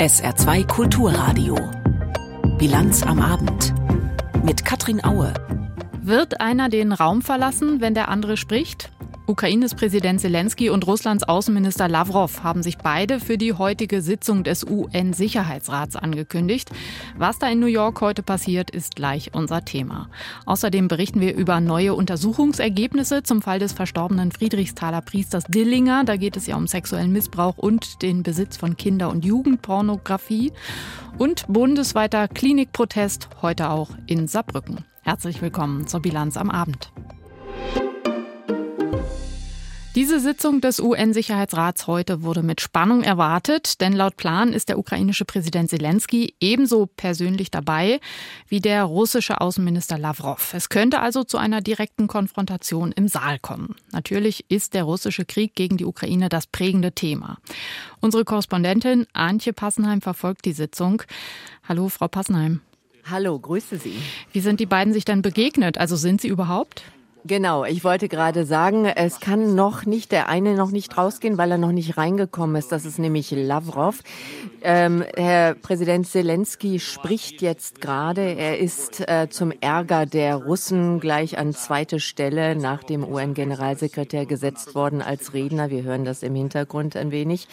SR2 Kulturradio. Bilanz am Abend. Mit Katrin Aue. Wird einer den Raum verlassen, wenn der andere spricht? Ukraines Präsident Zelensky und Russlands Außenminister Lavrov haben sich beide für die heutige Sitzung des UN-Sicherheitsrats angekündigt. Was da in New York heute passiert, ist gleich unser Thema. Außerdem berichten wir über neue Untersuchungsergebnisse zum Fall des verstorbenen Friedrichsthaler Priesters Dillinger. Da geht es ja um sexuellen Missbrauch und den Besitz von Kinder- und Jugendpornografie. Und bundesweiter Klinikprotest heute auch in Saarbrücken. Herzlich willkommen zur Bilanz am Abend. Diese Sitzung des UN-Sicherheitsrats heute wurde mit Spannung erwartet, denn laut Plan ist der ukrainische Präsident Zelensky ebenso persönlich dabei wie der russische Außenminister Lavrov. Es könnte also zu einer direkten Konfrontation im Saal kommen. Natürlich ist der russische Krieg gegen die Ukraine das prägende Thema. Unsere Korrespondentin Antje Passenheim verfolgt die Sitzung. Hallo, Frau Passenheim. Hallo, grüße Sie. Wie sind die beiden sich denn begegnet? Also sind sie überhaupt? Genau, ich wollte gerade sagen, es kann noch nicht, der eine noch nicht rausgehen, weil er noch nicht reingekommen ist. Das ist nämlich Lavrov. Ähm, Herr Präsident Zelensky spricht jetzt gerade. Er ist äh, zum Ärger der Russen gleich an zweite Stelle nach dem UN-Generalsekretär gesetzt worden als Redner. Wir hören das im Hintergrund ein wenig.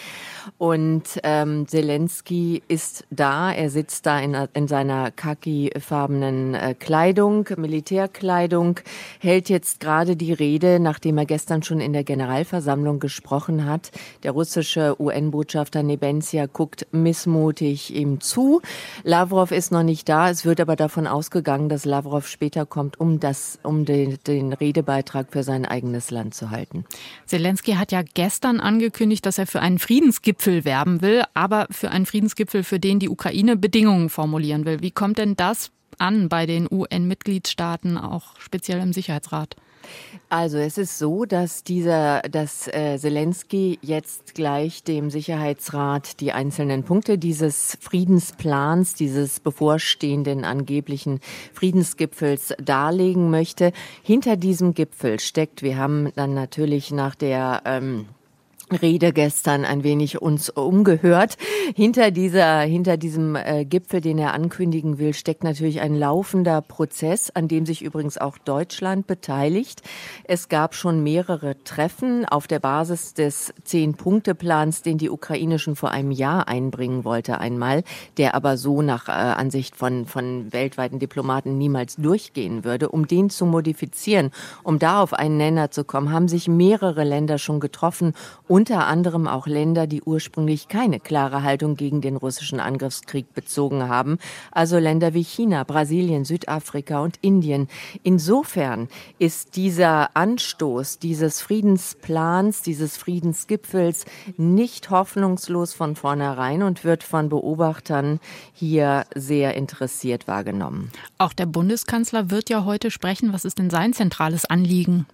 Und ähm, Zelensky ist da. Er sitzt da in, in seiner khaki-farbenen äh, Kleidung, Militärkleidung, hält jetzt jetzt gerade die Rede, nachdem er gestern schon in der Generalversammlung gesprochen hat. Der russische UN-Botschafter Nebenzia guckt missmutig ihm zu. Lavrov ist noch nicht da. Es wird aber davon ausgegangen, dass Lavrov später kommt, um das, um den, den Redebeitrag für sein eigenes Land zu halten. Zelensky hat ja gestern angekündigt, dass er für einen Friedensgipfel werben will, aber für einen Friedensgipfel, für den die Ukraine Bedingungen formulieren will. Wie kommt denn das an bei den UN-Mitgliedstaaten, auch speziell im Sicherheitsrat? Also es ist so, dass dieser, dass äh, Zelensky jetzt gleich dem Sicherheitsrat die einzelnen Punkte dieses Friedensplans, dieses bevorstehenden angeblichen Friedensgipfels darlegen möchte. Hinter diesem Gipfel steckt, wir haben dann natürlich nach der ähm, Rede gestern ein wenig uns umgehört. Hinter dieser, hinter diesem äh, Gipfel, den er ankündigen will, steckt natürlich ein laufender Prozess, an dem sich übrigens auch Deutschland beteiligt. Es gab schon mehrere Treffen auf der Basis des Zehn-Punkte-Plans, den die Ukraine schon vor einem Jahr einbringen wollte einmal, der aber so nach äh, Ansicht von, von weltweiten Diplomaten niemals durchgehen würde. Um den zu modifizieren, um da auf einen Nenner zu kommen, haben sich mehrere Länder schon getroffen unter anderem auch Länder, die ursprünglich keine klare Haltung gegen den russischen Angriffskrieg bezogen haben, also Länder wie China, Brasilien, Südafrika und Indien. Insofern ist dieser Anstoß dieses Friedensplans, dieses Friedensgipfels nicht hoffnungslos von vornherein und wird von Beobachtern hier sehr interessiert wahrgenommen. Auch der Bundeskanzler wird ja heute sprechen. Was ist denn sein zentrales Anliegen?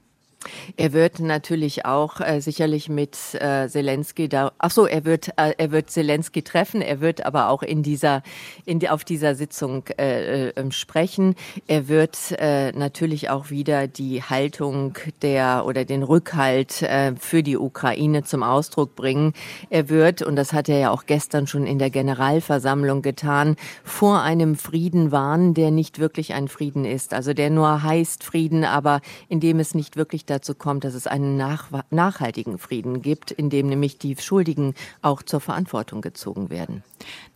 Er wird natürlich auch äh, sicherlich mit äh, Zelensky da. Ach so, er wird äh, er wird Zelensky treffen. Er wird aber auch in dieser in die, auf dieser Sitzung äh, äh, sprechen. Er wird äh, natürlich auch wieder die Haltung der oder den Rückhalt äh, für die Ukraine zum Ausdruck bringen. Er wird und das hat er ja auch gestern schon in der Generalversammlung getan, vor einem Frieden warnen, der nicht wirklich ein Frieden ist. Also der nur heißt Frieden, aber in dem es nicht wirklich dazu kommt, dass es einen nach, nachhaltigen Frieden gibt, in dem nämlich die Schuldigen auch zur Verantwortung gezogen werden.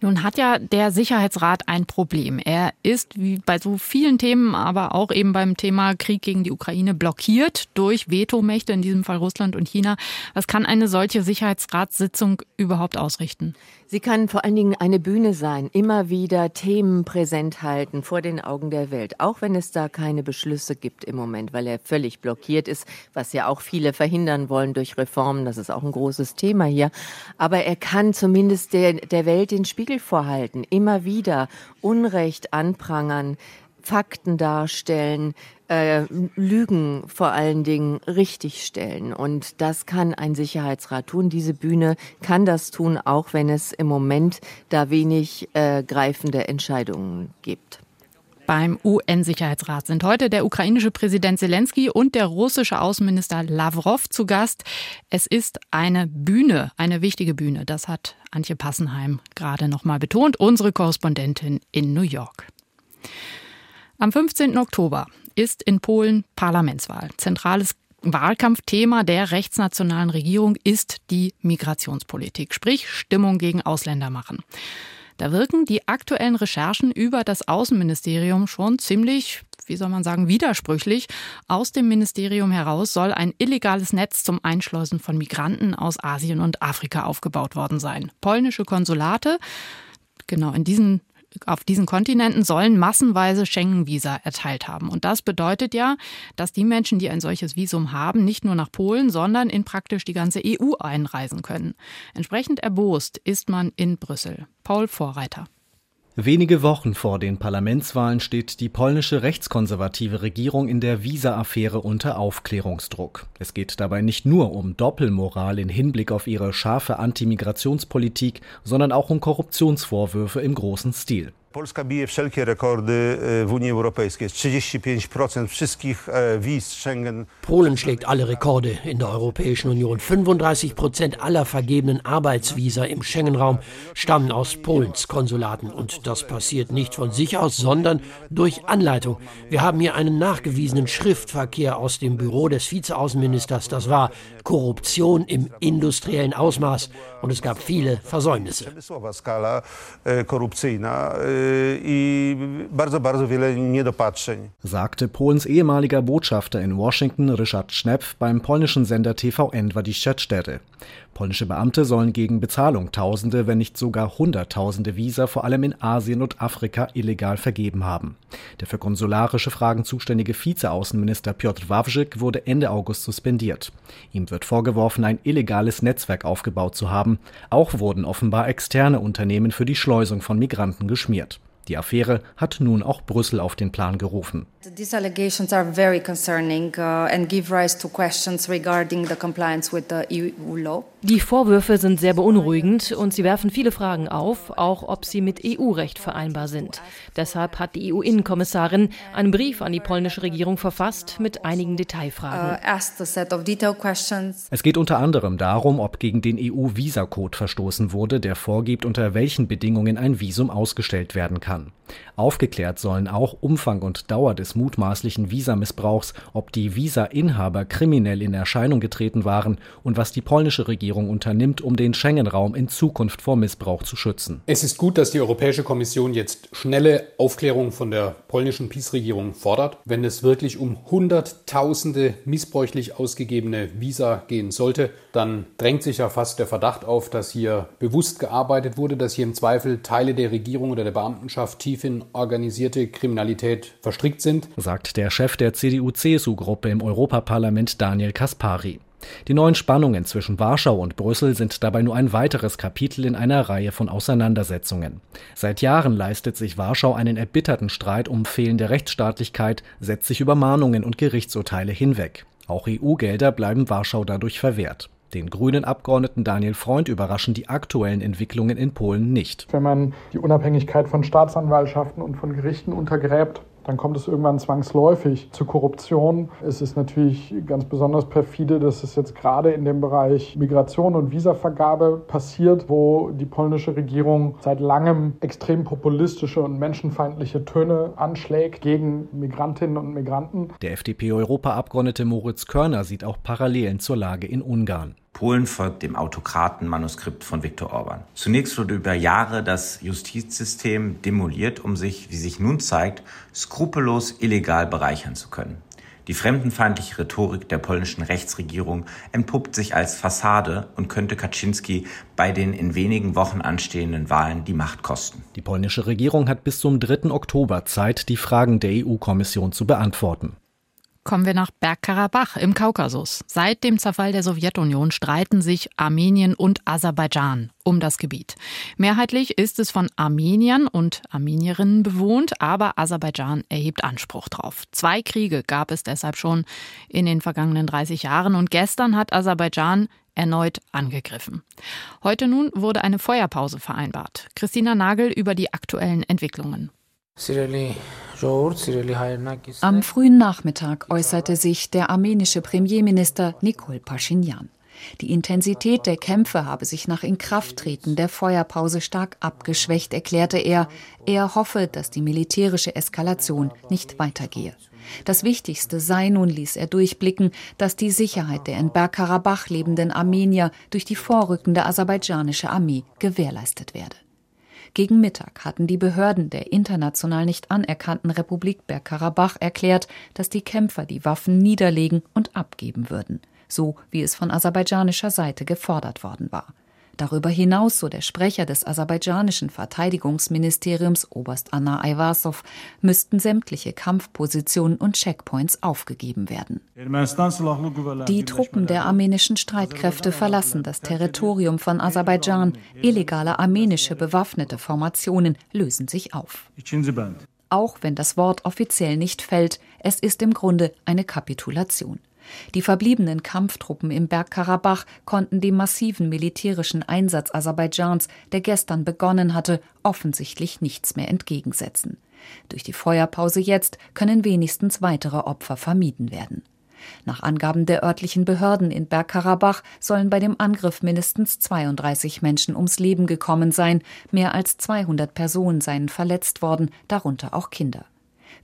Nun hat ja der Sicherheitsrat ein Problem. Er ist wie bei so vielen Themen, aber auch eben beim Thema Krieg gegen die Ukraine blockiert durch Vetomächte, in diesem Fall Russland und China. Was kann eine solche Sicherheitsratssitzung überhaupt ausrichten? Sie kann vor allen Dingen eine Bühne sein, immer wieder Themen präsent halten vor den Augen der Welt, auch wenn es da keine Beschlüsse gibt im Moment, weil er völlig blockiert ist, was ja auch viele verhindern wollen durch Reformen. Das ist auch ein großes Thema hier. Aber er kann zumindest der, der Welt den Spiegel vorhalten, immer wieder Unrecht anprangern, Fakten darstellen, äh, Lügen vor allen Dingen richtigstellen. Und das kann ein Sicherheitsrat tun. Diese Bühne kann das tun, auch wenn es im Moment da wenig äh, greifende Entscheidungen gibt. Beim UN-Sicherheitsrat sind heute der ukrainische Präsident Zelensky und der russische Außenminister Lavrov zu Gast. Es ist eine Bühne, eine wichtige Bühne. Das hat Antje Passenheim gerade noch mal betont, unsere Korrespondentin in New York. Am 15. Oktober ist in Polen Parlamentswahl. Zentrales Wahlkampfthema der rechtsnationalen Regierung ist die Migrationspolitik, sprich Stimmung gegen Ausländer machen. Da wirken die aktuellen Recherchen über das Außenministerium schon ziemlich, wie soll man sagen, widersprüchlich. Aus dem Ministerium heraus soll ein illegales Netz zum Einschleusen von Migranten aus Asien und Afrika aufgebaut worden sein. Polnische Konsulate Genau, in diesen auf diesen Kontinenten sollen massenweise Schengen-Visa erteilt haben. Und das bedeutet ja, dass die Menschen, die ein solches Visum haben, nicht nur nach Polen, sondern in praktisch die ganze EU einreisen können. Entsprechend erbost ist man in Brüssel. Paul Vorreiter. Wenige Wochen vor den Parlamentswahlen steht die polnische rechtskonservative Regierung in der Visa-Affäre unter Aufklärungsdruck. Es geht dabei nicht nur um Doppelmoral in Hinblick auf ihre scharfe Antimigrationspolitik, sondern auch um Korruptionsvorwürfe im großen Stil. Polska bije wszelkie rekordy e, w Unii Europejskiej. 35% wszystkich e, wiz Schengen. Polen schlägt alle Rekorde in der Europäischen Union. 35% aller vergebenen Arbeitsvisa im Schengen-Raum stammen aus Polens Konsulaten. Und das passiert nicht von sich aus, sondern durch Anleitung. Wir haben hier einen nachgewiesenen Schriftverkehr aus dem Büro des Vizeaußenministers. Das war Korruption im industriellen Ausmaß. Und es gab viele Versäumnisse. E, korupcyjna i bardzo, bardzo wiele niedopatrzeń. Sagte Polens ehemaliger Botschafter in Washington Ryszard Schnepf beim polnischen Sender TVN 24 Polnische Beamte sollen gegen Bezahlung Tausende, wenn nicht sogar Hunderttausende Visa vor allem in Asien und Afrika illegal vergeben haben. Der für konsularische Fragen zuständige Vizeaußenminister Piotr Wawrzyk wurde Ende August suspendiert. Ihm wird vorgeworfen, ein illegales Netzwerk aufgebaut zu haben. Auch wurden offenbar externe Unternehmen für die Schleusung von Migranten geschmiert. Die Affäre hat nun auch Brüssel auf den Plan gerufen. These allegations are very concerning uh, and give rise to questions regarding the compliance with the EU law. Die Vorwürfe sind sehr beunruhigend und sie werfen viele Fragen auf, auch ob sie mit EU-Recht vereinbar sind. Deshalb hat die EU-Innenkommissarin einen Brief an die polnische Regierung verfasst mit einigen Detailfragen. Uh, es geht unter anderem darum, ob gegen den EU-Visacode verstoßen wurde, der vorgibt, unter welchen Bedingungen ein Visum ausgestellt werden kann. Aufgeklärt sollen auch Umfang und Dauer des mutmaßlichen Visamissbrauchs, ob die Visa-Inhaber kriminell in Erscheinung getreten waren und was die polnische Regierung unternimmt, um den Schengen-Raum in Zukunft vor Missbrauch zu schützen. Es ist gut, dass die Europäische Kommission jetzt schnelle Aufklärung von der polnischen PiS-Regierung fordert. Wenn es wirklich um Hunderttausende missbräuchlich ausgegebene Visa gehen sollte, dann drängt sich ja fast der Verdacht auf, dass hier bewusst gearbeitet wurde, dass hier im Zweifel Teile der Regierung oder der Beamtenschaft tief in organisierte Kriminalität verstrickt sind, sagt der Chef der CDU-CSU-Gruppe im Europaparlament Daniel Kaspari. Die neuen Spannungen zwischen Warschau und Brüssel sind dabei nur ein weiteres Kapitel in einer Reihe von Auseinandersetzungen. Seit Jahren leistet sich Warschau einen erbitterten Streit um fehlende Rechtsstaatlichkeit, setzt sich über Mahnungen und Gerichtsurteile hinweg. Auch EU-Gelder bleiben Warschau dadurch verwehrt. Den grünen Abgeordneten Daniel Freund überraschen die aktuellen Entwicklungen in Polen nicht. Wenn man die Unabhängigkeit von Staatsanwaltschaften und von Gerichten untergräbt, dann kommt es irgendwann zwangsläufig zu Korruption. Es ist natürlich ganz besonders perfide, dass es jetzt gerade in dem Bereich Migration und Visavergabe passiert, wo die polnische Regierung seit langem extrem populistische und menschenfeindliche Töne anschlägt gegen Migrantinnen und Migranten. Der FDP-Europaabgeordnete Moritz Körner sieht auch Parallelen zur Lage in Ungarn. Polen folgt dem Autokratenmanuskript von Viktor Orban. Zunächst wurde über Jahre das Justizsystem demoliert, um sich, wie sich nun zeigt, skrupellos illegal bereichern zu können. Die fremdenfeindliche Rhetorik der polnischen Rechtsregierung entpuppt sich als Fassade und könnte Kaczynski bei den in wenigen Wochen anstehenden Wahlen die Macht kosten. Die polnische Regierung hat bis zum 3. Oktober Zeit, die Fragen der EU-Kommission zu beantworten kommen wir nach Bergkarabach im Kaukasus. Seit dem Zerfall der Sowjetunion streiten sich Armenien und Aserbaidschan um das Gebiet. Mehrheitlich ist es von Armeniern und Armenierinnen bewohnt, aber Aserbaidschan erhebt Anspruch drauf. Zwei Kriege gab es deshalb schon in den vergangenen 30 Jahren und gestern hat Aserbaidschan erneut angegriffen. Heute nun wurde eine Feuerpause vereinbart. Christina Nagel über die aktuellen Entwicklungen. Am frühen Nachmittag äußerte sich der armenische Premierminister Nikol Pashinyan. Die Intensität der Kämpfe habe sich nach Inkrafttreten der Feuerpause stark abgeschwächt, erklärte er. Er hoffe, dass die militärische Eskalation nicht weitergehe. Das Wichtigste sei, nun ließ er durchblicken, dass die Sicherheit der in Bergkarabach lebenden Armenier durch die vorrückende aserbaidschanische Armee gewährleistet werde. Gegen Mittag hatten die Behörden der international nicht anerkannten Republik Bergkarabach erklärt, dass die Kämpfer die Waffen niederlegen und abgeben würden so wie es von aserbaidschanischer Seite gefordert worden war. Darüber hinaus, so der Sprecher des aserbaidschanischen Verteidigungsministeriums Oberst Anna Ayvasov, müssten sämtliche Kampfpositionen und Checkpoints aufgegeben werden. Die Truppen der armenischen Streitkräfte verlassen das Territorium von Aserbaidschan. Illegale armenische bewaffnete Formationen lösen sich auf. Auch wenn das Wort offiziell nicht fällt, es ist im Grunde eine Kapitulation. Die verbliebenen Kampftruppen im Bergkarabach konnten dem massiven militärischen Einsatz Aserbaidschans, der gestern begonnen hatte, offensichtlich nichts mehr entgegensetzen. Durch die Feuerpause jetzt können wenigstens weitere Opfer vermieden werden. Nach Angaben der örtlichen Behörden in Bergkarabach sollen bei dem Angriff mindestens 32 Menschen ums Leben gekommen sein, mehr als 200 Personen seien verletzt worden, darunter auch Kinder.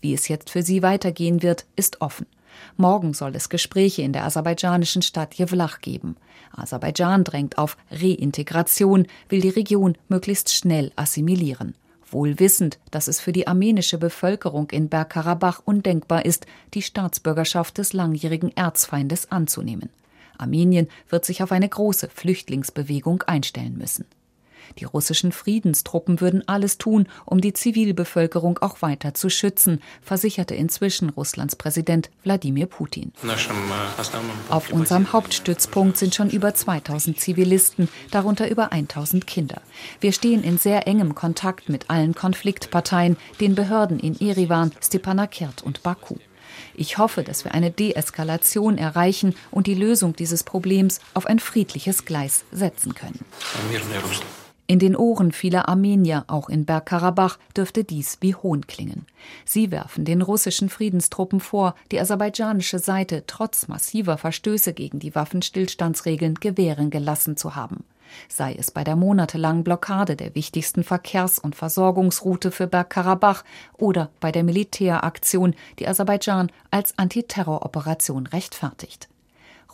Wie es jetzt für sie weitergehen wird, ist offen. Morgen soll es Gespräche in der aserbaidschanischen Stadt Jewlach geben. Aserbaidschan drängt auf Reintegration, will die Region möglichst schnell assimilieren. Wohl wissend, dass es für die armenische Bevölkerung in Bergkarabach undenkbar ist, die Staatsbürgerschaft des langjährigen Erzfeindes anzunehmen. Armenien wird sich auf eine große Flüchtlingsbewegung einstellen müssen. Die russischen Friedenstruppen würden alles tun, um die Zivilbevölkerung auch weiter zu schützen, versicherte inzwischen Russlands Präsident Wladimir Putin. Auf unserem Hauptstützpunkt sind schon über 2000 Zivilisten, darunter über 1000 Kinder. Wir stehen in sehr engem Kontakt mit allen Konfliktparteien, den Behörden in Erivan, Stepanakert und Baku. Ich hoffe, dass wir eine Deeskalation erreichen und die Lösung dieses Problems auf ein friedliches Gleis setzen können. In den Ohren vieler Armenier, auch in Bergkarabach, dürfte dies wie Hohn klingen. Sie werfen den russischen Friedenstruppen vor, die aserbaidschanische Seite trotz massiver Verstöße gegen die Waffenstillstandsregeln gewähren gelassen zu haben. Sei es bei der monatelangen Blockade der wichtigsten Verkehrs- und Versorgungsroute für Bergkarabach oder bei der Militäraktion, die Aserbaidschan als Antiterroroperation rechtfertigt.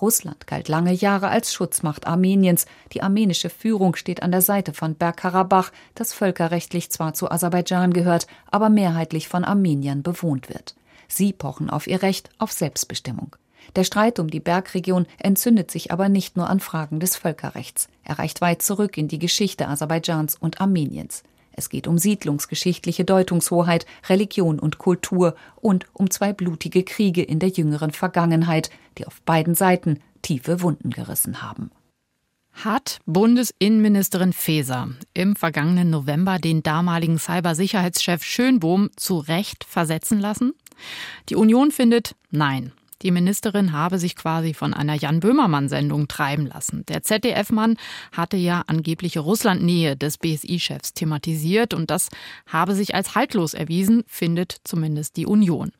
Russland galt lange Jahre als Schutzmacht Armeniens. Die armenische Führung steht an der Seite von Bergkarabach, das völkerrechtlich zwar zu Aserbaidschan gehört, aber mehrheitlich von Armeniern bewohnt wird. Sie pochen auf ihr Recht auf Selbstbestimmung. Der Streit um die Bergregion entzündet sich aber nicht nur an Fragen des Völkerrechts. Er reicht weit zurück in die Geschichte Aserbaidschans und Armeniens. Es geht um siedlungsgeschichtliche Deutungshoheit, Religion und Kultur und um zwei blutige Kriege in der jüngeren Vergangenheit, die auf beiden Seiten tiefe Wunden gerissen haben. Hat Bundesinnenministerin Faeser im vergangenen November den damaligen Cybersicherheitschef Schönbohm zu Recht versetzen lassen? Die Union findet Nein. Die Ministerin habe sich quasi von einer Jan Böhmermann-Sendung treiben lassen. Der ZDF-Mann hatte ja angebliche Russlandnähe des BSI-Chefs thematisiert und das habe sich als haltlos erwiesen, findet zumindest die Union.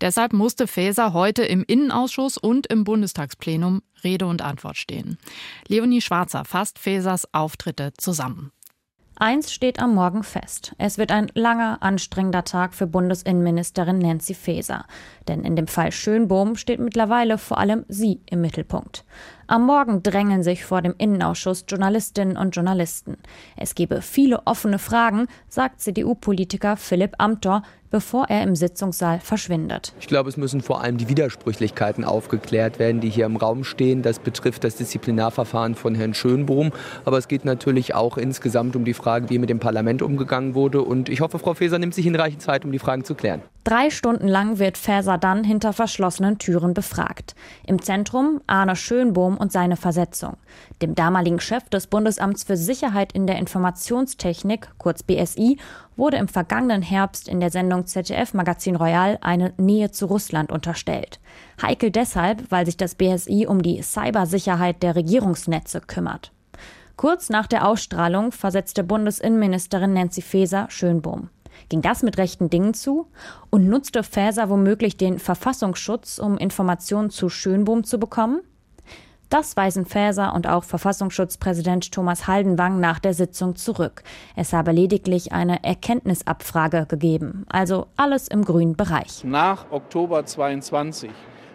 Deshalb musste Faeser heute im Innenausschuss und im Bundestagsplenum Rede und Antwort stehen. Leonie Schwarzer fasst Faesers Auftritte zusammen. Eins steht am Morgen fest. Es wird ein langer, anstrengender Tag für Bundesinnenministerin Nancy Faeser. Denn in dem Fall Schönbohm steht mittlerweile vor allem sie im Mittelpunkt. Am Morgen drängeln sich vor dem Innenausschuss Journalistinnen und Journalisten. Es gebe viele offene Fragen, sagt CDU-Politiker Philipp Amthor, bevor er im Sitzungssaal verschwindet. Ich glaube, es müssen vor allem die Widersprüchlichkeiten aufgeklärt werden, die hier im Raum stehen. Das betrifft das Disziplinarverfahren von Herrn Schönbohm. Aber es geht natürlich auch insgesamt um die Frage, wie mit dem Parlament umgegangen wurde. Und ich hoffe, Frau Faeser nimmt sich hinreichend Zeit, um die Fragen zu klären. Drei Stunden lang wird Faeser dann hinter verschlossenen Türen befragt. Im Zentrum Arne Schönbohm und seine Versetzung. Dem damaligen Chef des Bundesamts für Sicherheit in der Informationstechnik, kurz BSI, wurde im vergangenen Herbst in der Sendung ZDF Magazin Royal eine Nähe zu Russland unterstellt. Heikel deshalb, weil sich das BSI um die Cybersicherheit der Regierungsnetze kümmert. Kurz nach der Ausstrahlung versetzte Bundesinnenministerin Nancy Faeser Schönbohm. Ging das mit rechten Dingen zu? Und nutzte Faeser womöglich den Verfassungsschutz, um Informationen zu Schönbohm zu bekommen? Das weisen Faeser und auch Verfassungsschutzpräsident Thomas Haldenwang nach der Sitzung zurück. Es habe lediglich eine Erkenntnisabfrage gegeben, also alles im grünen Bereich. Nach Oktober 22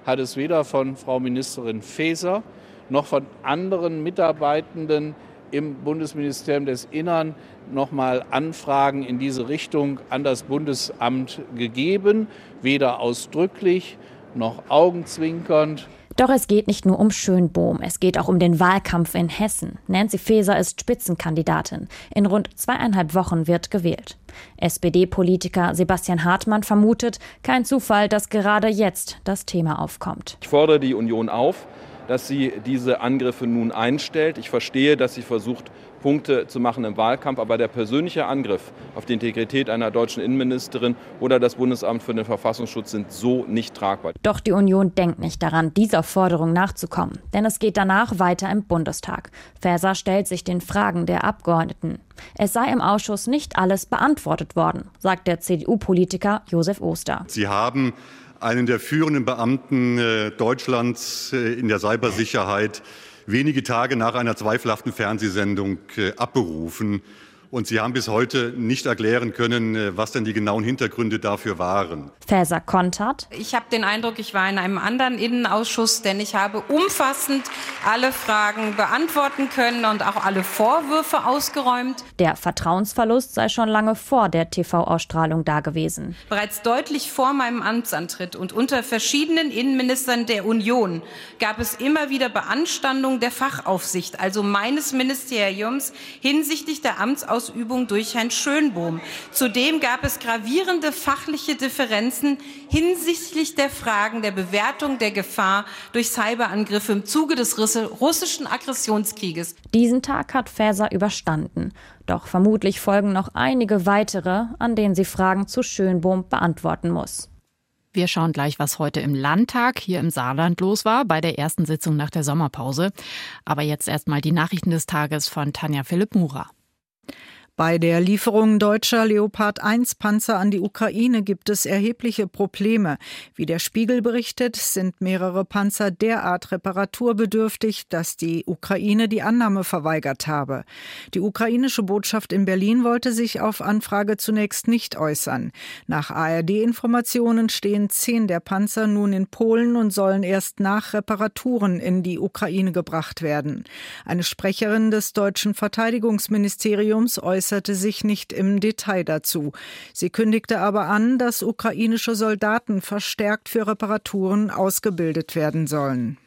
hat es weder von Frau Ministerin Faeser noch von anderen Mitarbeitenden im Bundesministerium des Innern noch mal Anfragen in diese Richtung an das Bundesamt gegeben, weder ausdrücklich noch augenzwinkernd. Doch es geht nicht nur um Schönbohm, es geht auch um den Wahlkampf in Hessen. Nancy Faeser ist Spitzenkandidatin. In rund zweieinhalb Wochen wird gewählt. SPD-Politiker Sebastian Hartmann vermutet, kein Zufall, dass gerade jetzt das Thema aufkommt. Ich fordere die Union auf, dass sie diese Angriffe nun einstellt. Ich verstehe, dass sie versucht, Punkte zu machen im Wahlkampf, aber der persönliche Angriff auf die Integrität einer deutschen Innenministerin oder das Bundesamt für den Verfassungsschutz sind so nicht tragbar. Doch die Union denkt nicht daran, dieser Forderung nachzukommen, denn es geht danach weiter im Bundestag. Faeser stellt sich den Fragen der Abgeordneten. Es sei im Ausschuss nicht alles beantwortet worden, sagt der CDU-Politiker Josef Oster. Sie haben einen der führenden Beamten äh, Deutschlands äh, in der Cybersicherheit wenige Tage nach einer zweifelhaften Fernsehsendung äh, abberufen. Und Sie haben bis heute nicht erklären können, äh, was denn die genauen Hintergründe dafür waren. Faeser kontert. Ich habe den Eindruck, ich war in einem anderen Innenausschuss, denn ich habe umfassend alle Fragen beantworten können und auch alle Vorwürfe ausgeräumt. Der Vertrauensverlust sei schon lange vor der TV-Ausstrahlung dagewesen. Bereits deutlich vor meinem Amtsantritt und unter verschiedenen Innenministern der Union gab es immer wieder Beanstandungen der Fachaufsicht, also meines Ministeriums, hinsichtlich der Amtsausübung Amtsausübung durch Herrn Schönbohm. Zudem gab es gravierende fachliche Differenzen hinsichtlich der Fragen der Bewertung der Gefahr durch Cyberangriffe im Zuge des russischen Aggressionskrieges. Diesen Tag hat Faeser überstanden. Doch vermutlich folgen noch einige weitere, an denen sie Fragen zu Schönbohm beantworten muss. Wir schauen gleich, was heute im Landtag hier im Saarland los war, bei der ersten Sitzung nach der Sommerpause. Aber jetzt erstmal die Nachrichten des Tages von Tanja Philipp Murer. Bei der Lieferung deutscher Leopard 1 Panzer an die Ukraine gibt es erhebliche Probleme. Wie der Spiegel berichtet, sind mehrere Panzer derart reparaturbedürftig, dass die Ukraine die Annahme verweigert habe. Die ukrainische Botschaft in Berlin wollte sich auf Anfrage zunächst nicht äußern. Nach ARD-Informationen stehen zehn der Panzer nun in Polen und sollen erst nach Reparaturen in die Ukraine gebracht werden. Eine Sprecherin des deutschen Verteidigungsministeriums äußerte äußerte sich nicht im Detail dazu. Sie kündigte aber an, dass ukrainische Soldaten verstärkt für Reparaturen ausgebildet werden sollen.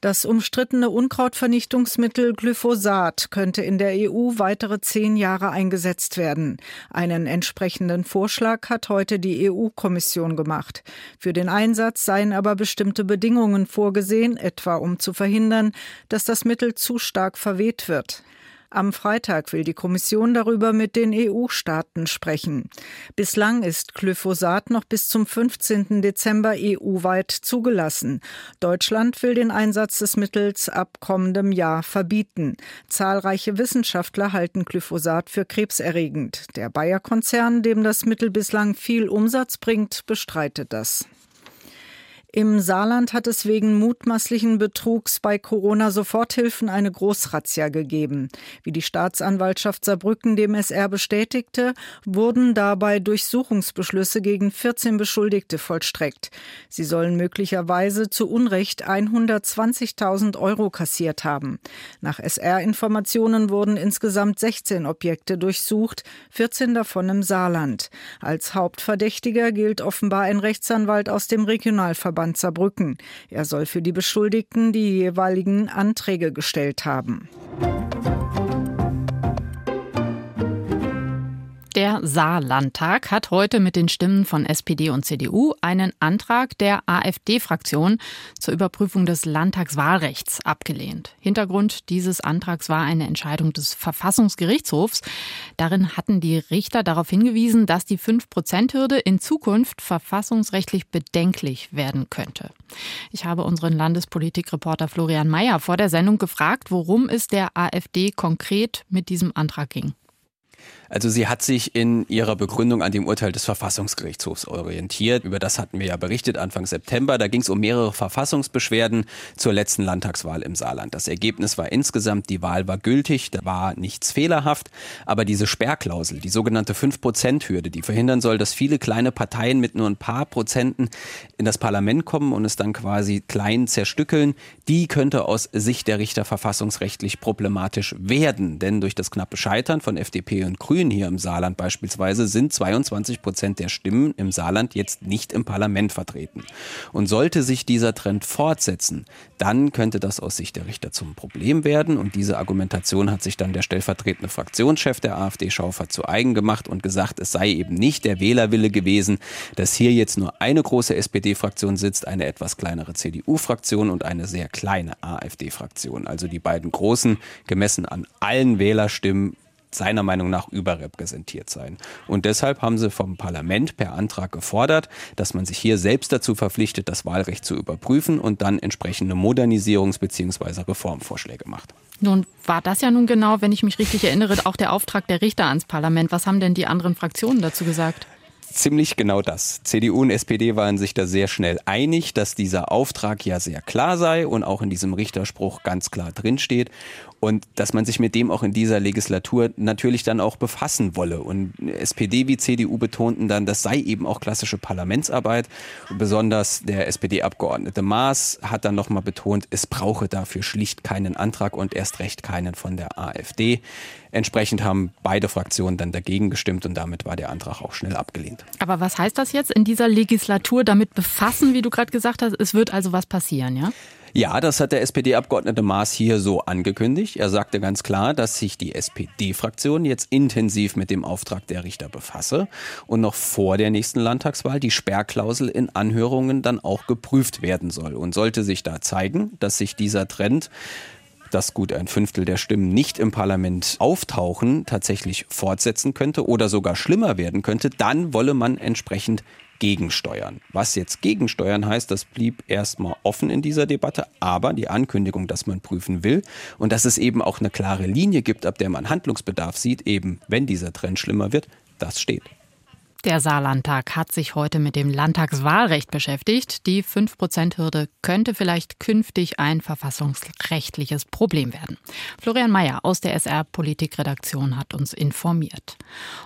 Das umstrittene Unkrautvernichtungsmittel Glyphosat könnte in der EU weitere zehn Jahre eingesetzt werden. Einen entsprechenden Vorschlag hat heute die EU-Kommission gemacht. Für den Einsatz seien aber bestimmte Bedingungen vorgesehen, etwa um zu verhindern, dass das Mittel zu stark verweht wird. Am Freitag will die Kommission darüber mit den EU-Staaten sprechen. Bislang ist Glyphosat noch bis zum 15. Dezember EU-weit zugelassen. Deutschland will den Einsatz des Mittels ab kommendem Jahr verbieten. Zahlreiche Wissenschaftler halten Glyphosat für krebserregend. Der Bayer-Konzern, dem das Mittel bislang viel Umsatz bringt, bestreitet das. Im Saarland hat es wegen mutmaßlichen Betrugs bei Corona-Soforthilfen eine Großrazzia gegeben. Wie die Staatsanwaltschaft Saarbrücken dem SR bestätigte, wurden dabei Durchsuchungsbeschlüsse gegen 14 Beschuldigte vollstreckt. Sie sollen möglicherweise zu Unrecht 120.000 Euro kassiert haben. Nach SR-Informationen wurden insgesamt 16 Objekte durchsucht, 14 davon im Saarland. Als Hauptverdächtiger gilt offenbar ein Rechtsanwalt aus dem Regionalverband Verband Saarbrücken. Er soll für die Beschuldigten die jeweiligen Anträge gestellt haben. Saarlandtag hat heute mit den Stimmen von SPD und CDU einen Antrag der AfD-Fraktion zur Überprüfung des Landtagswahlrechts abgelehnt. Hintergrund dieses Antrags war eine Entscheidung des Verfassungsgerichtshofs. Darin hatten die Richter darauf hingewiesen, dass die 5-Prozent-Hürde in Zukunft verfassungsrechtlich bedenklich werden könnte. Ich habe unseren Landespolitikreporter Florian Mayer vor der Sendung gefragt, worum es der AfD konkret mit diesem Antrag ging. Also sie hat sich in ihrer Begründung an dem Urteil des Verfassungsgerichtshofs orientiert. Über das hatten wir ja berichtet Anfang September. Da ging es um mehrere Verfassungsbeschwerden zur letzten Landtagswahl im Saarland. Das Ergebnis war insgesamt, die Wahl war gültig, da war nichts fehlerhaft. Aber diese Sperrklausel, die sogenannte 5-Prozent-Hürde, die verhindern soll, dass viele kleine Parteien mit nur ein paar Prozenten in das Parlament kommen und es dann quasi klein zerstückeln, die könnte aus Sicht der Richter verfassungsrechtlich problematisch werden. Denn durch das knappe Scheitern von FDP und Grünen Grünen hier im Saarland beispielsweise sind 22 Prozent der Stimmen im Saarland jetzt nicht im Parlament vertreten. Und sollte sich dieser Trend fortsetzen, dann könnte das aus Sicht der Richter zum Problem werden. Und diese Argumentation hat sich dann der stellvertretende Fraktionschef der AfD Schaufer zu eigen gemacht und gesagt, es sei eben nicht der Wählerwille gewesen, dass hier jetzt nur eine große SPD-Fraktion sitzt, eine etwas kleinere CDU-Fraktion und eine sehr kleine AfD-Fraktion. Also die beiden großen, gemessen an allen Wählerstimmen, seiner Meinung nach überrepräsentiert sein. Und deshalb haben sie vom Parlament per Antrag gefordert, dass man sich hier selbst dazu verpflichtet, das Wahlrecht zu überprüfen und dann entsprechende Modernisierungs- bzw. Reformvorschläge macht. Nun war das ja nun genau, wenn ich mich richtig erinnere, auch der Auftrag der Richter ans Parlament. Was haben denn die anderen Fraktionen dazu gesagt? ziemlich genau das. CDU und SPD waren sich da sehr schnell einig, dass dieser Auftrag ja sehr klar sei und auch in diesem Richterspruch ganz klar drinsteht und dass man sich mit dem auch in dieser Legislatur natürlich dann auch befassen wolle. Und SPD wie CDU betonten dann, das sei eben auch klassische Parlamentsarbeit. Besonders der SPD-Abgeordnete Maas hat dann nochmal betont, es brauche dafür schlicht keinen Antrag und erst recht keinen von der AfD. Entsprechend haben beide Fraktionen dann dagegen gestimmt und damit war der Antrag auch schnell abgelehnt. Aber was heißt das jetzt in dieser Legislatur damit befassen, wie du gerade gesagt hast? Es wird also was passieren, ja? Ja, das hat der SPD-Abgeordnete Maas hier so angekündigt. Er sagte ganz klar, dass sich die SPD-Fraktion jetzt intensiv mit dem Auftrag der Richter befasse und noch vor der nächsten Landtagswahl die Sperrklausel in Anhörungen dann auch geprüft werden soll. Und sollte sich da zeigen, dass sich dieser Trend dass gut ein Fünftel der Stimmen nicht im Parlament auftauchen, tatsächlich fortsetzen könnte oder sogar schlimmer werden könnte, dann wolle man entsprechend gegensteuern. Was jetzt gegensteuern heißt, das blieb erstmal offen in dieser Debatte, aber die Ankündigung, dass man prüfen will und dass es eben auch eine klare Linie gibt, ab der man Handlungsbedarf sieht, eben wenn dieser Trend schlimmer wird, das steht. Der Saarlandtag hat sich heute mit dem Landtagswahlrecht beschäftigt. Die 5%-Hürde könnte vielleicht künftig ein verfassungsrechtliches Problem werden. Florian Mayer aus der SR-Politikredaktion hat uns informiert.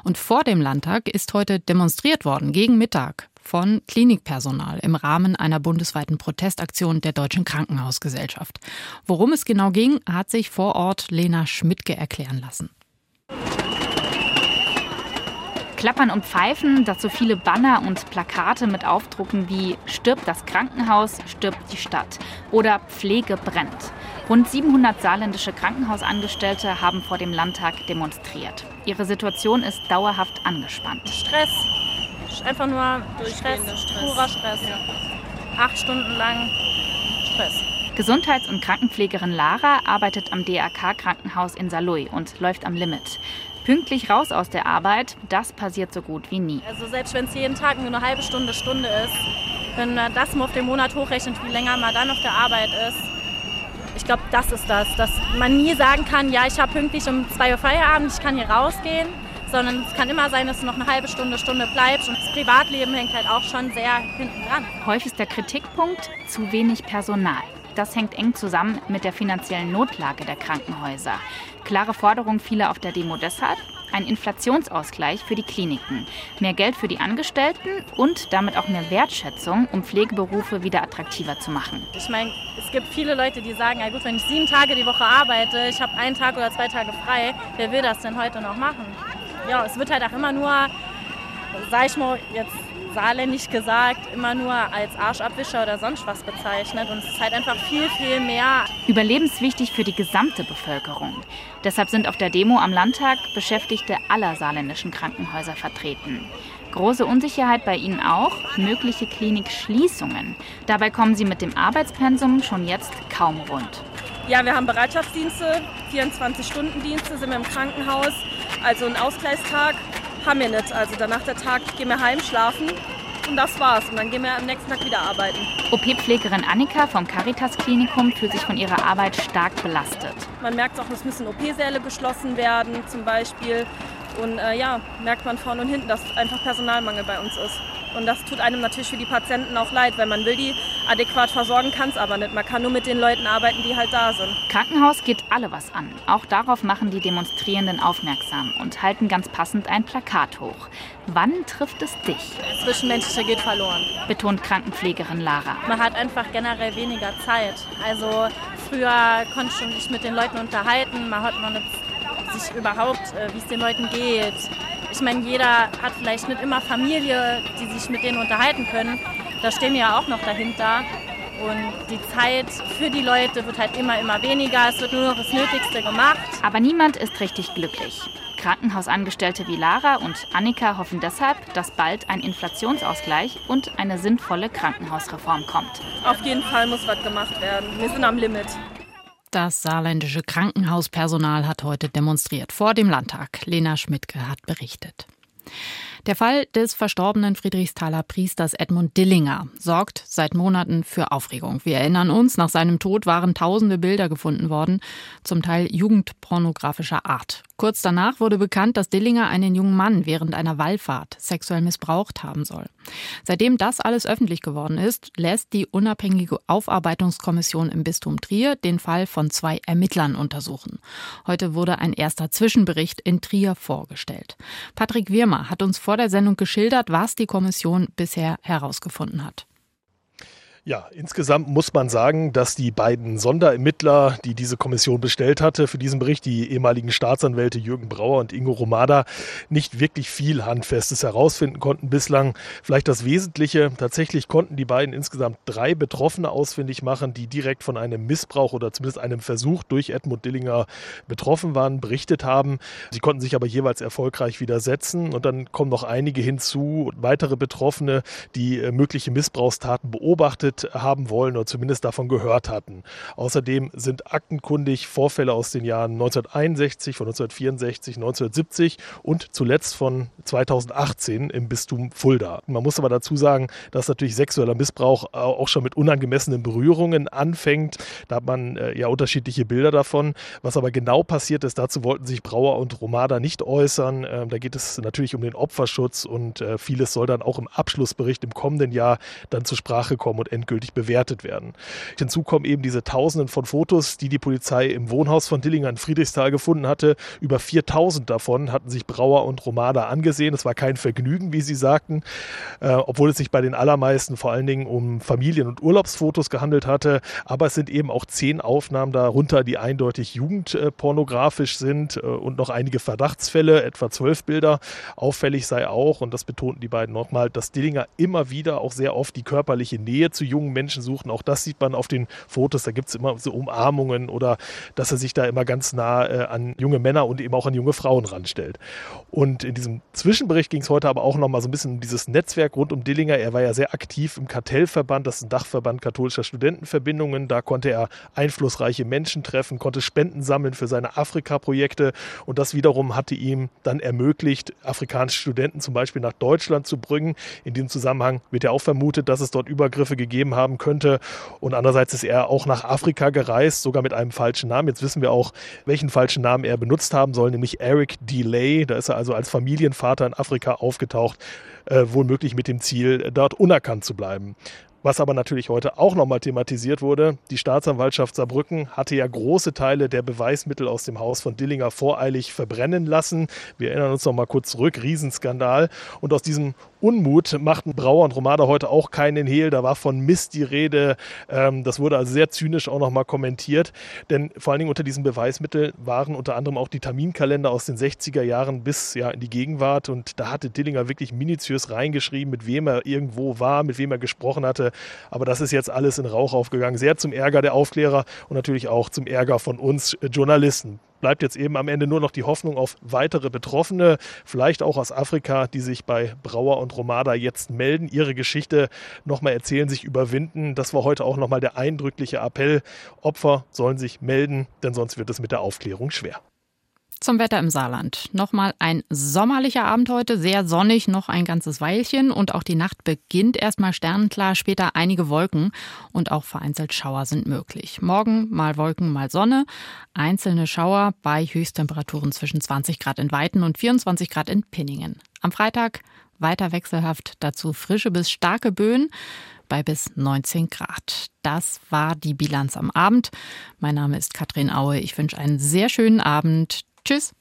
Und vor dem Landtag ist heute demonstriert worden gegen Mittag von Klinikpersonal im Rahmen einer bundesweiten Protestaktion der Deutschen Krankenhausgesellschaft. Worum es genau ging, hat sich vor Ort Lena Schmidtke erklären lassen. Klappern und Pfeifen, dazu viele Banner und Plakate mit Aufdrucken wie Stirbt das Krankenhaus, stirbt die Stadt oder Pflege brennt. Rund 700 saarländische Krankenhausangestellte haben vor dem Landtag demonstriert. Ihre Situation ist dauerhaft angespannt. Stress, einfach nur Stress, Stress. purer Stress. Ja. Acht Stunden lang Stress. Gesundheits- und Krankenpflegerin Lara arbeitet am DAK Krankenhaus in Saarlouis und läuft am Limit. Pünktlich raus aus der Arbeit, das passiert so gut wie nie. Also selbst wenn es jeden Tag nur eine halbe Stunde, Stunde ist, wenn man das mal auf den Monat hochrechnet, wie länger man dann auf der Arbeit ist, ich glaube, das ist das, dass man nie sagen kann, ja, ich habe pünktlich um 2 Uhr Feierabend, ich kann hier rausgehen, sondern es kann immer sein, dass du noch eine halbe Stunde, Stunde bleibst und das Privatleben hängt halt auch schon sehr hinten dran. Häufigster Kritikpunkt, zu wenig Personal. Das hängt eng zusammen mit der finanziellen Notlage der Krankenhäuser. Klare Forderung vieler auf der Demo deshalb, ein Inflationsausgleich für die Kliniken, mehr Geld für die Angestellten und damit auch mehr Wertschätzung, um Pflegeberufe wieder attraktiver zu machen. Ich meine, es gibt viele Leute, die sagen, ja gut, wenn ich sieben Tage die Woche arbeite, ich habe einen Tag oder zwei Tage frei, wer will das denn heute noch machen? Ja, es wird halt auch immer nur, sag ich mal, jetzt saarländisch gesagt, immer nur als Arschabwischer oder sonst was bezeichnet. Und es ist halt einfach viel, viel mehr. Überlebenswichtig für die gesamte Bevölkerung. Deshalb sind auf der Demo am Landtag Beschäftigte aller saarländischen Krankenhäuser vertreten. Große Unsicherheit bei ihnen auch, mögliche Klinikschließungen. Dabei kommen sie mit dem Arbeitspensum schon jetzt kaum rund. Ja, wir haben Bereitschaftsdienste, 24-Stunden-Dienste, sind wir im Krankenhaus. Also einen Ausgleichstag haben wir nicht. Also danach der Tag gehen wir heim schlafen und das war's. Und dann gehen wir am nächsten Tag wieder arbeiten. OP-Pflegerin Annika vom Caritas-Klinikum fühlt sich von ihrer Arbeit stark belastet. Man merkt auch, es müssen OP-Säle geschlossen werden zum Beispiel. Und äh, ja, merkt man vorne und hinten, dass einfach Personalmangel bei uns ist. Und das tut einem natürlich für die Patienten auch leid, weil man will die adäquat versorgen, kann es aber nicht. Man kann nur mit den Leuten arbeiten, die halt da sind. Krankenhaus geht alle was an. Auch darauf machen die Demonstrierenden aufmerksam und halten ganz passend ein Plakat hoch. Wann trifft es dich? Das Zwischenmenschliche geht verloren. Betont Krankenpflegerin Lara. Man hat einfach generell weniger Zeit. Also früher konnte ich mich mit den Leuten unterhalten. Man hat noch nicht sich überhaupt, äh, wie es den Leuten geht ich meine, jeder hat vielleicht nicht immer Familie, die sich mit denen unterhalten können. Da stehen wir ja auch noch dahinter. Und die Zeit für die Leute wird halt immer, immer weniger. Es wird nur noch das Nötigste gemacht. Aber niemand ist richtig glücklich. Krankenhausangestellte wie Lara und Annika hoffen deshalb, dass bald ein Inflationsausgleich und eine sinnvolle Krankenhausreform kommt. Auf jeden Fall muss was gemacht werden. Wir sind am Limit. Das saarländische Krankenhauspersonal hat heute demonstriert vor dem Landtag. Lena Schmidtke hat berichtet. Der Fall des verstorbenen Friedrichsthaler Priesters Edmund Dillinger sorgt seit Monaten für Aufregung. Wir erinnern uns, nach seinem Tod waren tausende Bilder gefunden worden, zum Teil jugendpornografischer Art. Kurz danach wurde bekannt, dass Dillinger einen jungen Mann während einer Wallfahrt sexuell missbraucht haben soll. Seitdem das alles öffentlich geworden ist, lässt die unabhängige Aufarbeitungskommission im Bistum Trier den Fall von zwei Ermittlern untersuchen. Heute wurde ein erster Zwischenbericht in Trier vorgestellt. Patrick Wirmer hat uns vor der Sendung geschildert, was die Kommission bisher herausgefunden hat. Ja, insgesamt muss man sagen, dass die beiden Sonderermittler, die diese Kommission bestellt hatte für diesen Bericht, die ehemaligen Staatsanwälte Jürgen Brauer und Ingo Romada, nicht wirklich viel Handfestes herausfinden konnten bislang. Vielleicht das Wesentliche, tatsächlich konnten die beiden insgesamt drei Betroffene ausfindig machen, die direkt von einem Missbrauch oder zumindest einem Versuch durch Edmund Dillinger betroffen waren, berichtet haben. Sie konnten sich aber jeweils erfolgreich widersetzen und dann kommen noch einige hinzu, weitere Betroffene, die äh, mögliche Missbrauchstaten beobachtet haben wollen oder zumindest davon gehört hatten. Außerdem sind aktenkundig Vorfälle aus den Jahren 1961, von 1964, 1970 und zuletzt von 2018 im Bistum Fulda. Man muss aber dazu sagen, dass natürlich sexueller Missbrauch auch schon mit unangemessenen Berührungen anfängt. Da hat man äh, ja unterschiedliche Bilder davon. Was aber genau passiert ist, dazu wollten sich Brauer und Romada nicht äußern. Ähm, da geht es natürlich um den Opferschutz und äh, vieles soll dann auch im Abschlussbericht im kommenden Jahr dann zur Sprache kommen und endgültig bewertet werden. Hinzu kommen eben diese Tausenden von Fotos, die die Polizei im Wohnhaus von Dillinger in Friedrichsthal gefunden hatte. Über 4000 davon hatten sich Brauer und Romada angesehen. Es war kein Vergnügen, wie sie sagten, äh, obwohl es sich bei den allermeisten vor allen Dingen um Familien- und Urlaubsfotos gehandelt hatte. Aber es sind eben auch zehn Aufnahmen darunter, die eindeutig jugendpornografisch sind äh, und noch einige Verdachtsfälle, etwa zwölf Bilder. Auffällig sei auch, und das betonten die beiden nochmal, dass Dillinger immer wieder auch sehr oft die körperliche Nähe zu jungen Menschen suchen. Auch das sieht man auf den Fotos. Da gibt es immer so Umarmungen oder dass er sich da immer ganz nah äh, an junge Männer und eben auch an junge Frauen ranstellt. Und in diesem Zwischenbericht ging es heute aber auch nochmal so ein bisschen um dieses Netzwerk rund um Dillinger. Er war ja sehr aktiv im Kartellverband, das ist ein Dachverband katholischer Studentenverbindungen. Da konnte er einflussreiche Menschen treffen, konnte Spenden sammeln für seine Afrika-Projekte. Und das wiederum hatte ihm dann ermöglicht, afrikanische Studenten zum Beispiel nach Deutschland zu bringen. In dem Zusammenhang wird ja auch vermutet, dass es dort Übergriffe gegeben gegeben haben könnte. Und andererseits ist er auch nach Afrika gereist, sogar mit einem falschen Namen. Jetzt wissen wir auch, welchen falschen Namen er benutzt haben soll, nämlich Eric Delay. Da ist er also als Familienvater in Afrika aufgetaucht, äh, wohl möglich mit dem Ziel, dort unerkannt zu bleiben. Was aber natürlich heute auch nochmal thematisiert wurde, die Staatsanwaltschaft Saarbrücken hatte ja große Teile der Beweismittel aus dem Haus von Dillinger voreilig verbrennen lassen. Wir erinnern uns nochmal kurz zurück, Riesenskandal. Und aus diesem Unmut machten Brauer und Romada heute auch keinen Hehl. Da war von Mist die Rede. Ähm, das wurde also sehr zynisch auch nochmal kommentiert. Denn vor allen Dingen unter diesen Beweismitteln waren unter anderem auch die Terminkalender aus den 60er Jahren bis ja in die Gegenwart. Und da hatte Dillinger wirklich minutiös reingeschrieben, mit wem er irgendwo war, mit wem er gesprochen hatte. Aber das ist jetzt alles in Rauch aufgegangen. Sehr zum Ärger der Aufklärer und natürlich auch zum Ärger von uns Journalisten bleibt jetzt eben am Ende nur noch die Hoffnung auf weitere Betroffene, vielleicht auch aus Afrika, die sich bei Brauer und Romada jetzt melden, ihre Geschichte nochmal erzählen, sich überwinden. Das war heute auch nochmal der eindrückliche Appell. Opfer sollen sich melden, denn sonst wird es mit der Aufklärung schwer. Zum Wetter im Saarland. Nochmal ein sommerlicher Abend heute, sehr sonnig, noch ein ganzes Weilchen und auch die Nacht beginnt erstmal sternenklar, später einige Wolken und auch vereinzelt Schauer sind möglich. Morgen mal Wolken, mal Sonne, einzelne Schauer bei Höchsttemperaturen zwischen 20 Grad in Weiten und 24 Grad in Pinningen. Am Freitag weiter wechselhaft, dazu frische bis starke Böen bei bis 19 Grad. Das war die Bilanz am Abend. Mein Name ist Katrin Aue. Ich wünsche einen sehr schönen Abend. Tschüss.